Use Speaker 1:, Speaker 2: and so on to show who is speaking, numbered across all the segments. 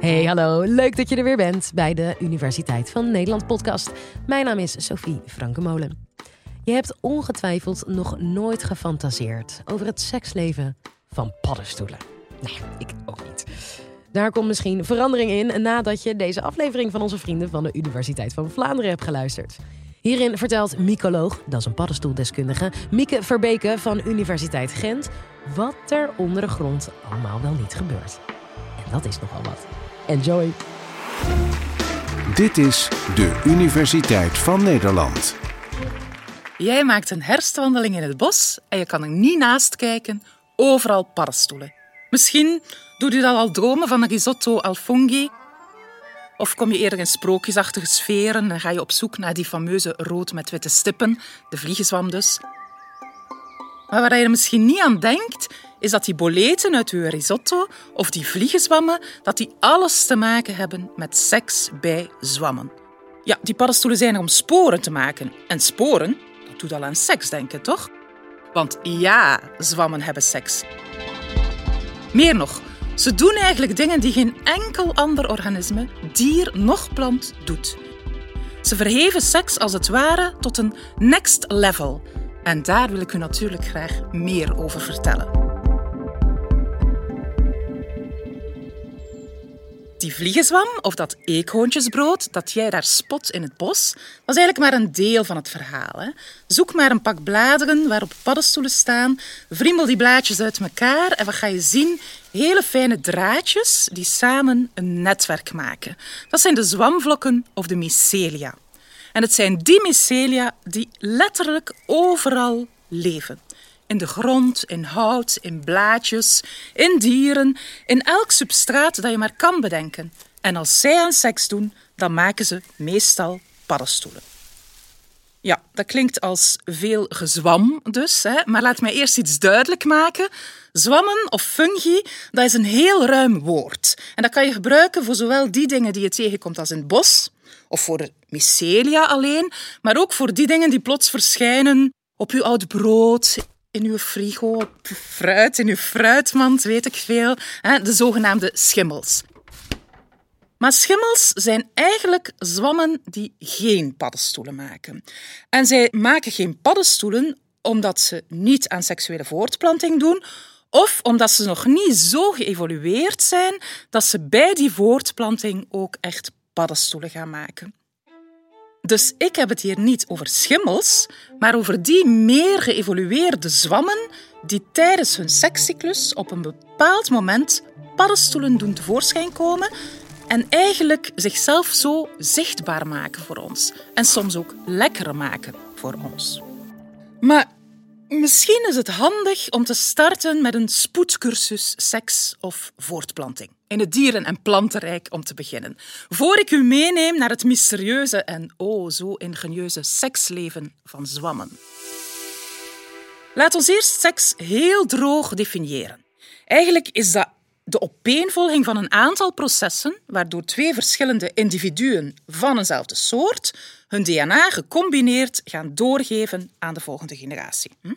Speaker 1: Hey, hallo. Leuk dat je er weer bent bij de Universiteit van Nederland podcast. Mijn naam is Sophie Frankemolen. Je hebt ongetwijfeld nog nooit gefantaseerd over het seksleven van paddenstoelen. Nee, ik ook niet. Daar komt misschien verandering in nadat je deze aflevering van onze vrienden van de Universiteit van Vlaanderen hebt geluisterd. Hierin vertelt mycoloog, dat is een paddenstoeldeskundige, Mieke Verbeke van Universiteit Gent, wat er onder de grond allemaal wel niet gebeurt. En dat is nogal wat. Enjoy!
Speaker 2: Dit is de Universiteit van Nederland.
Speaker 3: Jij maakt een herfstwandeling in het bos en je kan er niet naast kijken. Overal paddenstoelen. Misschien doet u dat al dromen van een risotto al funghi. Of kom je eerder in sprookjesachtige sferen en ga je op zoek naar die fameuze rood met witte stippen, de vliegenzwam dus. Maar waar je er misschien niet aan denkt, is dat die boleten uit uw risotto of die vliegenzwammen, dat die alles te maken hebben met seks bij zwammen. Ja, die paddenstoelen zijn er om sporen te maken. En sporen, dat doet al aan seks denken, toch? Want ja, zwammen hebben seks. Meer nog, ze doen eigenlijk dingen die geen enkel ander organisme, dier noch plant, doet. Ze verheven seks als het ware tot een next level. En daar wil ik u natuurlijk graag meer over vertellen. Die vliegenzwam of dat eekhoontjesbrood dat jij daar spot in het bos, was eigenlijk maar een deel van het verhaal. Hè? Zoek maar een pak bladeren waarop paddenstoelen staan, vriemel die blaadjes uit elkaar en wat ga je zien? Hele fijne draadjes die samen een netwerk maken. Dat zijn de zwamvlokken of de mycelia. En het zijn die mycelia die letterlijk overal leven. In de grond, in hout, in blaadjes, in dieren, in elk substraat dat je maar kan bedenken. En als zij aan seks doen, dan maken ze meestal paddenstoelen. Ja, dat klinkt als veel gezwam dus, hè? maar laat mij eerst iets duidelijk maken. Zwammen of fungi, dat is een heel ruim woord. En dat kan je gebruiken voor zowel die dingen die je tegenkomt als in het bos, of voor mycelia alleen, maar ook voor die dingen die plots verschijnen op uw oud brood, in uw frigo, op fruit, in uw fruitmand, weet ik veel. De zogenaamde schimmels. Maar schimmels zijn eigenlijk zwammen die geen paddenstoelen maken. En zij maken geen paddenstoelen omdat ze niet aan seksuele voortplanting doen of omdat ze nog niet zo geëvolueerd zijn dat ze bij die voortplanting ook echt paddenstoelen gaan maken. Dus ik heb het hier niet over schimmels, maar over die meer geëvolueerde zwammen die tijdens hun sekscyclus op een bepaald moment paddenstoelen doen tevoorschijn komen en eigenlijk zichzelf zo zichtbaar maken voor ons. En soms ook lekker maken voor ons. Maar misschien is het handig om te starten met een spoedcursus seks of voortplanting in het dieren- en plantenrijk om te beginnen. Voor ik u meeneem naar het mysterieuze en oh zo ingenieuze seksleven van zwammen. Laat ons eerst seks heel droog definiëren. Eigenlijk is dat de opeenvolging van een aantal processen waardoor twee verschillende individuen van eenzelfde soort hun DNA gecombineerd gaan doorgeven aan de volgende generatie. Hm?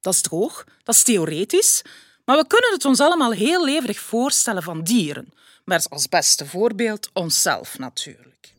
Speaker 3: Dat is droog, dat is theoretisch, maar we kunnen het ons allemaal heel levendig voorstellen van dieren. Maar als beste voorbeeld onszelf natuurlijk.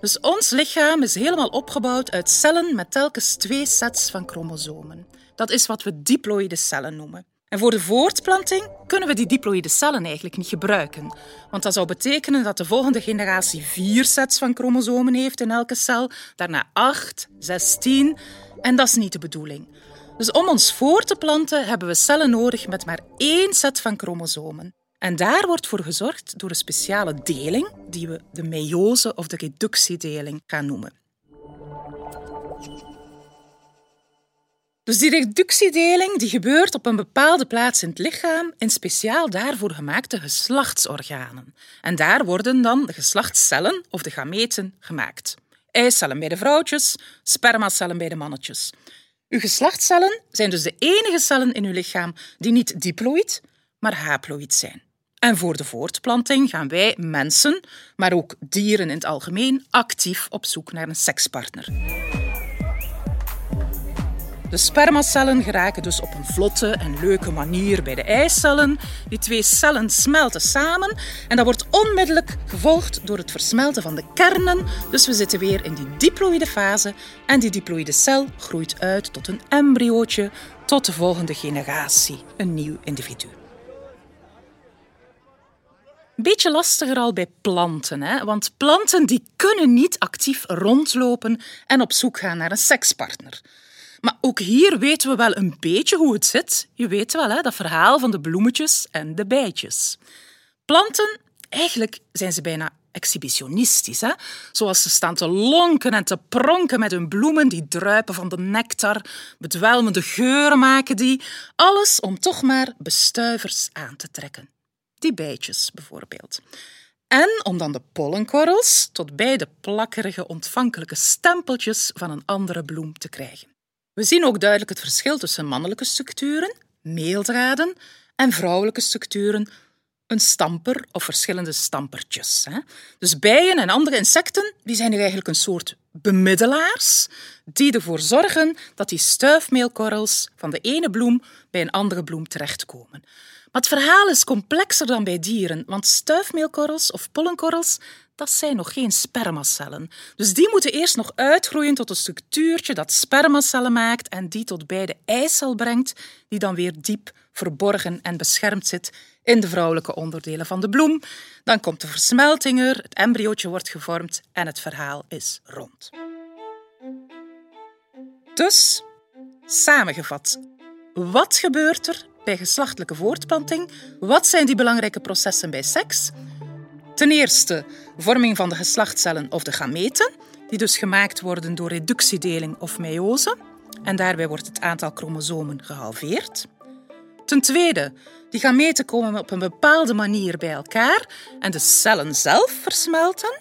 Speaker 3: Dus ons lichaam is helemaal opgebouwd uit cellen met telkens twee sets van chromosomen. Dat is wat we diploïde cellen noemen. En voor de voortplanting kunnen we die diploïde cellen eigenlijk niet gebruiken. Want dat zou betekenen dat de volgende generatie vier sets van chromosomen heeft in elke cel, daarna acht, zestien. En dat is niet de bedoeling. Dus om ons voor te planten hebben we cellen nodig met maar één set van chromosomen. En daar wordt voor gezorgd door een speciale deling, die we de meiose of de reductiedeling gaan noemen. Dus die reductiedeling die gebeurt op een bepaalde plaats in het lichaam in speciaal daarvoor gemaakte geslachtsorganen. En daar worden dan de geslachtscellen of de gameten gemaakt. Eicellen bij de vrouwtjes, spermacellen bij de mannetjes. Uw geslachtscellen zijn dus de enige cellen in uw lichaam die niet diploïd, maar haploïd zijn. En voor de voortplanting gaan wij mensen, maar ook dieren in het algemeen, actief op zoek naar een sekspartner. De spermacellen geraken dus op een vlotte en leuke manier bij de eicellen. Die twee cellen smelten samen en dat wordt onmiddellijk gevolgd door het versmelten van de kernen. Dus we zitten weer in die diploïde fase en die diploïde cel groeit uit tot een embryootje, tot de volgende generatie, een nieuw individu. Beetje lastiger al bij planten, hè? want planten die kunnen niet actief rondlopen en op zoek gaan naar een sekspartner. Maar ook hier weten we wel een beetje hoe het zit. Je weet wel, hè, dat verhaal van de bloemetjes en de bijtjes. Planten, eigenlijk zijn ze bijna exhibitionistisch. Hè? Zoals ze staan te lonken en te pronken met hun bloemen, die druipen van de nectar, bedwelmende geuren maken die. Alles om toch maar bestuivers aan te trekken. Die bijtjes bijvoorbeeld. En om dan de pollenkorrels tot bij de plakkerige, ontvankelijke stempeltjes van een andere bloem te krijgen. We zien ook duidelijk het verschil tussen mannelijke structuren, meeldraden, en vrouwelijke structuren, een stamper of verschillende stampertjes. Dus bijen en andere insecten die zijn nu eigenlijk een soort bemiddelaars die ervoor zorgen dat die stuifmeelkorrels van de ene bloem bij een andere bloem terechtkomen. Maar het verhaal is complexer dan bij dieren, want stuifmeelkorrels of pollenkorrels dat zijn nog geen spermacellen. Dus die moeten eerst nog uitgroeien tot een structuurtje dat spermacellen maakt en die tot bij de eicel brengt, die dan weer diep verborgen en beschermd zit in de vrouwelijke onderdelen van de bloem. Dan komt de versmelting er, het embryootje wordt gevormd en het verhaal is rond. Dus, samengevat, wat gebeurt er bij geslachtelijke voortplanting? Wat zijn die belangrijke processen bij seks? Ten eerste vorming van de geslachtscellen of de gameten, die dus gemaakt worden door reductiedeling of meiose. En daarbij wordt het aantal chromosomen gehalveerd. Ten tweede, die gameten komen op een bepaalde manier bij elkaar en de cellen zelf versmelten.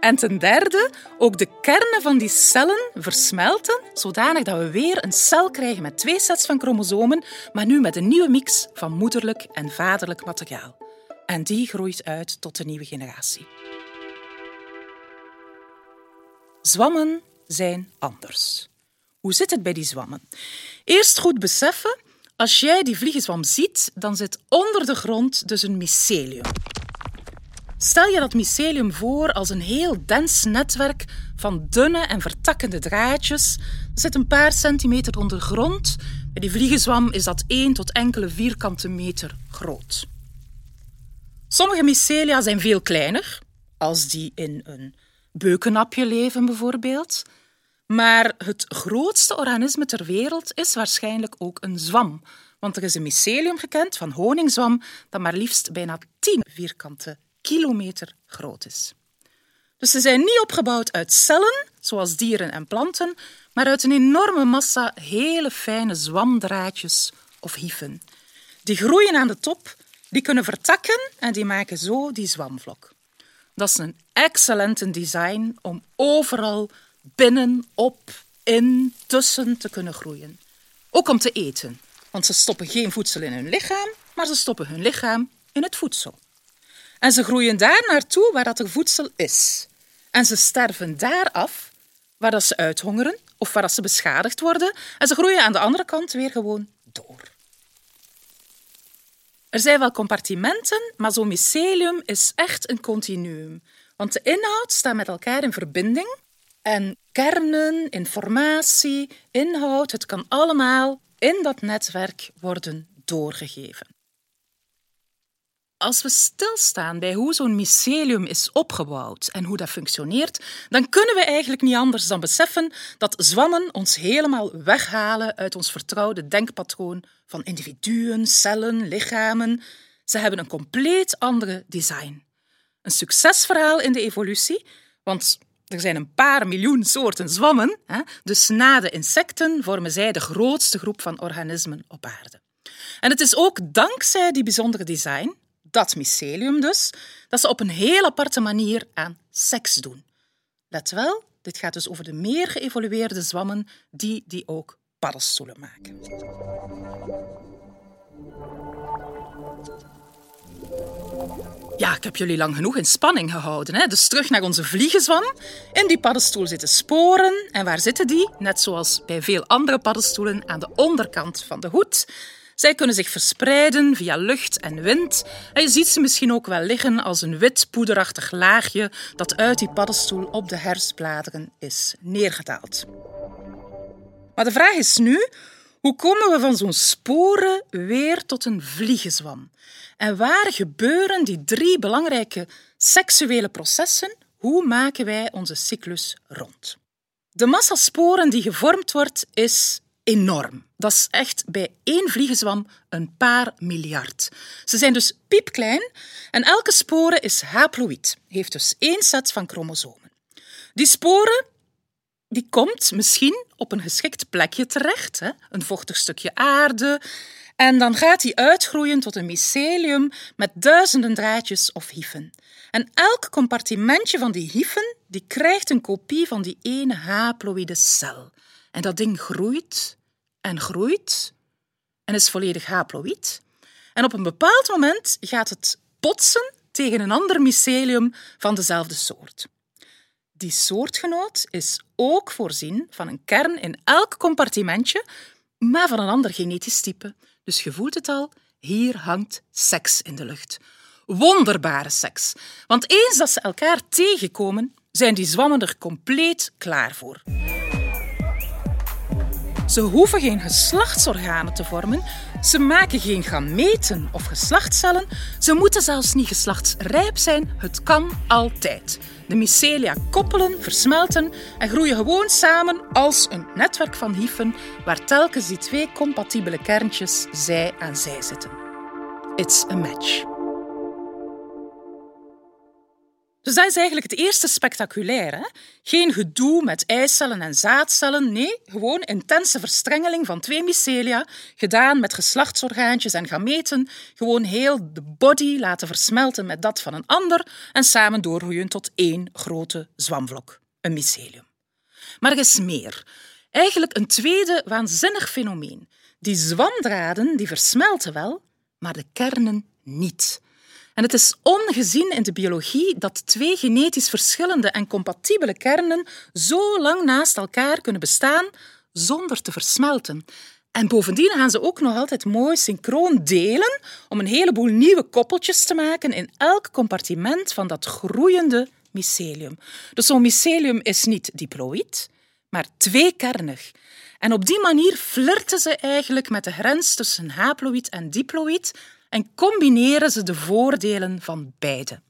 Speaker 3: En ten derde, ook de kernen van die cellen versmelten, zodanig dat we weer een cel krijgen met twee sets van chromosomen, maar nu met een nieuwe mix van moederlijk en vaderlijk materiaal. En die groeit uit tot de nieuwe generatie. Zwammen zijn anders. Hoe zit het bij die zwammen? Eerst goed beseffen, als jij die vliegenzwam ziet, dan zit onder de grond dus een mycelium. Stel je dat mycelium voor als een heel dens netwerk van dunne en vertakkende draadjes. Dat zit een paar centimeter onder de grond. Bij die vliegenzwam is dat één tot enkele vierkante meter groot. Sommige mycelia zijn veel kleiner, als die in een beukenapje leven bijvoorbeeld. Maar het grootste organisme ter wereld is waarschijnlijk ook een zwam. Want er is een mycelium gekend van honingzwam dat maar liefst bijna 10 vierkante kilometer groot is. Dus ze zijn niet opgebouwd uit cellen, zoals dieren en planten, maar uit een enorme massa hele fijne zwamdraadjes of hyfen. Die groeien aan de top die kunnen vertakken en die maken zo die zwamvlok. Dat is een excellente design om overal binnen, op, in, tussen te kunnen groeien. Ook om te eten, want ze stoppen geen voedsel in hun lichaam, maar ze stoppen hun lichaam in het voedsel. En ze groeien daar naartoe waar dat er voedsel is. En ze sterven daar af waar dat ze uithongeren of waar dat ze beschadigd worden. En ze groeien aan de andere kant weer gewoon door. Er zijn wel compartimenten, maar zo'n mycelium is echt een continuum. Want de inhoud staat met elkaar in verbinding. En kernen, informatie, inhoud, het kan allemaal in dat netwerk worden doorgegeven. Als we stilstaan bij hoe zo'n mycelium is opgebouwd en hoe dat functioneert, dan kunnen we eigenlijk niet anders dan beseffen dat zwammen ons helemaal weghalen uit ons vertrouwde denkpatroon van individuen, cellen, lichamen. Ze hebben een compleet andere design. Een succesverhaal in de evolutie, want er zijn een paar miljoen soorten zwammen, dus na de insecten vormen zij de grootste groep van organismen op aarde. En het is ook dankzij die bijzondere design dat mycelium dus, dat ze op een heel aparte manier aan seks doen. Let wel, dit gaat dus over de meer geëvolueerde zwammen die die ook paddenstoelen maken. Ja, ik heb jullie lang genoeg in spanning gehouden. Hè? Dus terug naar onze vliegenzwam. In die paddenstoel zitten sporen. En waar zitten die? Net zoals bij veel andere paddenstoelen aan de onderkant van de hoed. Zij kunnen zich verspreiden via lucht en wind. En je ziet ze misschien ook wel liggen als een wit poederachtig laagje dat uit die paddenstoel op de herfstbladeren is neergedaald. Maar de vraag is nu, hoe komen we van zo'n sporen weer tot een vliegenzwam? En waar gebeuren die drie belangrijke seksuele processen? Hoe maken wij onze cyclus rond? De massa sporen die gevormd wordt, is enorm. Dat is echt bij één vliegenzwam een paar miljard. Ze zijn dus piepklein en elke spore is haploïd, heeft dus één set van chromosomen. Die sporen die komt misschien op een geschikt plekje terecht, hè? een vochtig stukje aarde, en dan gaat die uitgroeien tot een mycelium met duizenden draadjes of hyfen. En elk compartimentje van die hyfen die krijgt een kopie van die ene haploïde cel. En dat ding groeit en groeit en is volledig haploïd. En op een bepaald moment gaat het botsen tegen een ander mycelium van dezelfde soort. Die soortgenoot is ook voorzien van een kern in elk compartimentje, maar van een ander genetisch type. Dus je voelt het al, hier hangt seks in de lucht. Wonderbare seks. Want eens dat ze elkaar tegenkomen, zijn die zwammen er compleet klaar voor. Ze hoeven geen geslachtsorganen te vormen, ze maken geen gameten of geslachtscellen, ze moeten zelfs niet geslachtsrijp zijn, het kan altijd. De mycelia koppelen, versmelten en groeien gewoon samen als een netwerk van hyfen waar telkens die twee compatibele kerntjes zij aan zij zitten. It's a match. Dus dat is eigenlijk het eerste spectaculaire. Geen gedoe met eicellen en zaadcellen. Nee, gewoon intense verstrengeling van twee mycelia, gedaan met geslachtsorgaantjes en gameten. Gewoon heel de body laten versmelten met dat van een ander en samen doorgroeien tot één grote zwamvlok, een mycelium. Maar er is meer. Eigenlijk een tweede waanzinnig fenomeen. Die zwamdraden die versmelten wel, maar de kernen niet. En het is ongezien in de biologie dat twee genetisch verschillende en compatibele kernen zo lang naast elkaar kunnen bestaan zonder te versmelten. En bovendien gaan ze ook nog altijd mooi synchroon delen om een heleboel nieuwe koppeltjes te maken in elk compartiment van dat groeiende mycelium. Dus zo'n mycelium is niet diploïd, maar tweekernig. En op die manier flirten ze eigenlijk met de grens tussen haploïd en diploïd en combineren ze de voordelen van beide.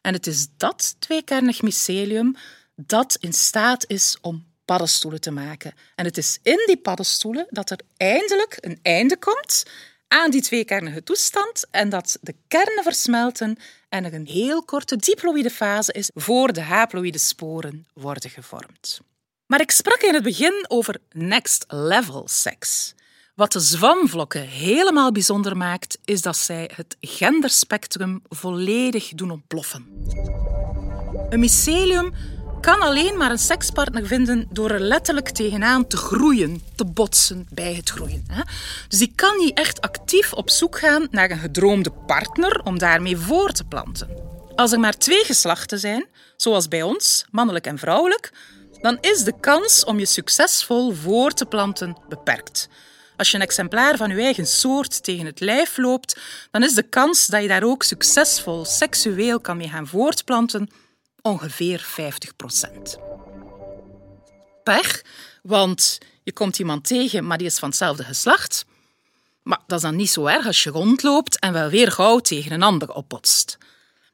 Speaker 3: En het is dat tweekernig mycelium dat in staat is om paddenstoelen te maken. En het is in die paddenstoelen dat er eindelijk een einde komt aan die tweekernige toestand en dat de kernen versmelten en er een heel korte diploïde fase is voor de haploïde sporen worden gevormd. Maar ik sprak in het begin over next level seks. Wat de zwamvlokken helemaal bijzonder maakt, is dat zij het genderspectrum volledig doen ontploffen. Een mycelium kan alleen maar een sekspartner vinden door er letterlijk tegenaan te groeien, te botsen bij het groeien. Dus die kan niet echt actief op zoek gaan naar een gedroomde partner om daarmee voor te planten. Als er maar twee geslachten zijn, zoals bij ons, mannelijk en vrouwelijk, dan is de kans om je succesvol voor te planten beperkt. Als je een exemplaar van je eigen soort tegen het lijf loopt, dan is de kans dat je daar ook succesvol seksueel kan mee gaan voortplanten ongeveer 50% Pech, want je komt iemand tegen, maar die is van hetzelfde geslacht. Maar dat is dan niet zo erg als je rondloopt en wel weer gauw tegen een ander opbotst.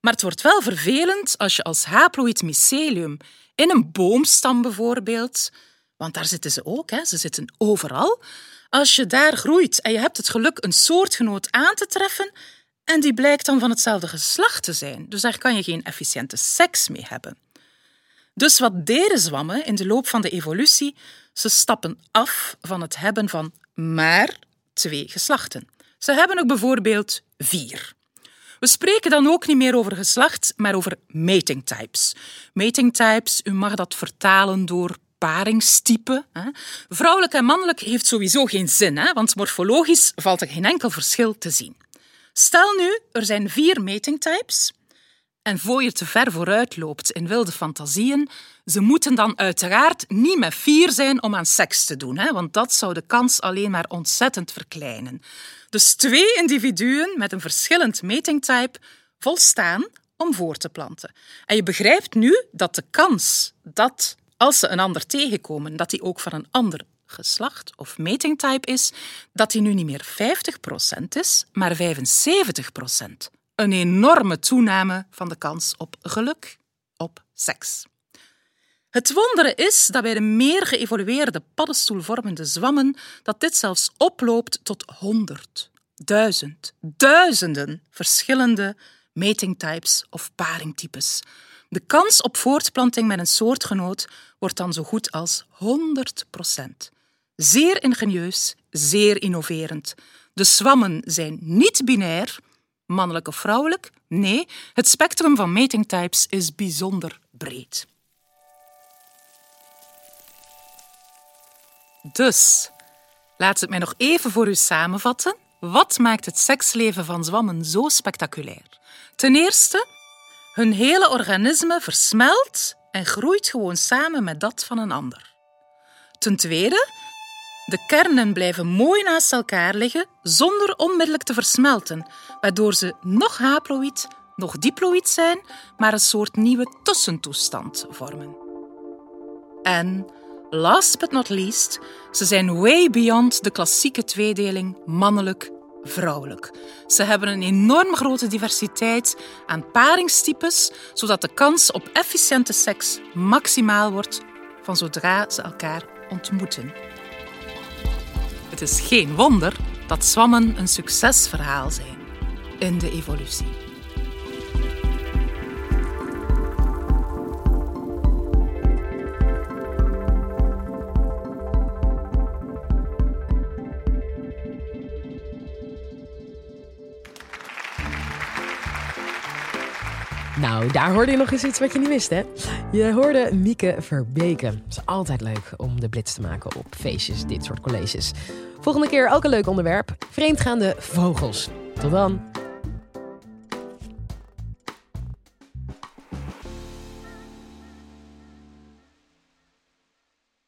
Speaker 3: Maar het wordt wel vervelend als je als haploïd mycelium in een boomstam bijvoorbeeld, want daar zitten ze ook, hè, ze zitten overal, als je daar groeit en je hebt het geluk een soortgenoot aan te treffen en die blijkt dan van hetzelfde geslacht te zijn, dus daar kan je geen efficiënte seks mee hebben. Dus wat deden zwammen in de loop van de evolutie? Ze stappen af van het hebben van maar twee geslachten. Ze hebben ook bijvoorbeeld vier. We spreken dan ook niet meer over geslacht, maar over mating types. Mating types, u mag dat vertalen door paringstype. Vrouwelijk en mannelijk heeft sowieso geen zin, want morfologisch valt er geen enkel verschil te zien. Stel nu, er zijn vier metingtypes. En voor je te ver vooruit loopt in wilde fantasieën, ze moeten dan uiteraard niet met vier zijn om aan seks te doen, hè? want dat zou de kans alleen maar ontzettend verkleinen. Dus twee individuen met een verschillend metingtype volstaan om voor te planten. En je begrijpt nu dat de kans dat als ze een ander tegenkomen, dat die ook van een ander geslacht of metingtype is, dat die nu niet meer 50% is, maar 75%. Een enorme toename van de kans op geluk, op seks. Het wondere is dat bij de meer geëvolueerde paddenstoelvormende zwammen dat dit zelfs oploopt tot honderd, duizend, duizenden verschillende matingtypes of paringtypes. De kans op voortplanting met een soortgenoot wordt dan zo goed als 100% Zeer ingenieus, zeer innoverend. De zwammen zijn niet binair, mannelijk of vrouwelijk. Nee, het spectrum van matingtypes is bijzonder breed. Dus, laat het mij nog even voor u samenvatten. Wat maakt het seksleven van zwammen zo spectaculair? Ten eerste, hun hele organisme versmelt en groeit gewoon samen met dat van een ander. Ten tweede, de kernen blijven mooi naast elkaar liggen zonder onmiddellijk te versmelten, waardoor ze nog haploïd, nog diploïd zijn, maar een soort nieuwe tussentoestand vormen. En last but not least, ze zijn way beyond de klassieke tweedeling mannelijk vrouwelijk. Ze hebben een enorm grote diversiteit aan paringstypes, zodat de kans op efficiënte seks maximaal wordt van zodra ze elkaar ontmoeten. Het is geen wonder dat zwammen een succesverhaal zijn in de evolutie.
Speaker 1: Nou, daar hoorde je nog eens iets wat je niet wist, hè? Je hoorde Mieke Verbeke. Het is altijd leuk om de blitz te maken op feestjes, dit soort colleges. Volgende keer ook een leuk onderwerp: vreemdgaande vogels. Tot dan.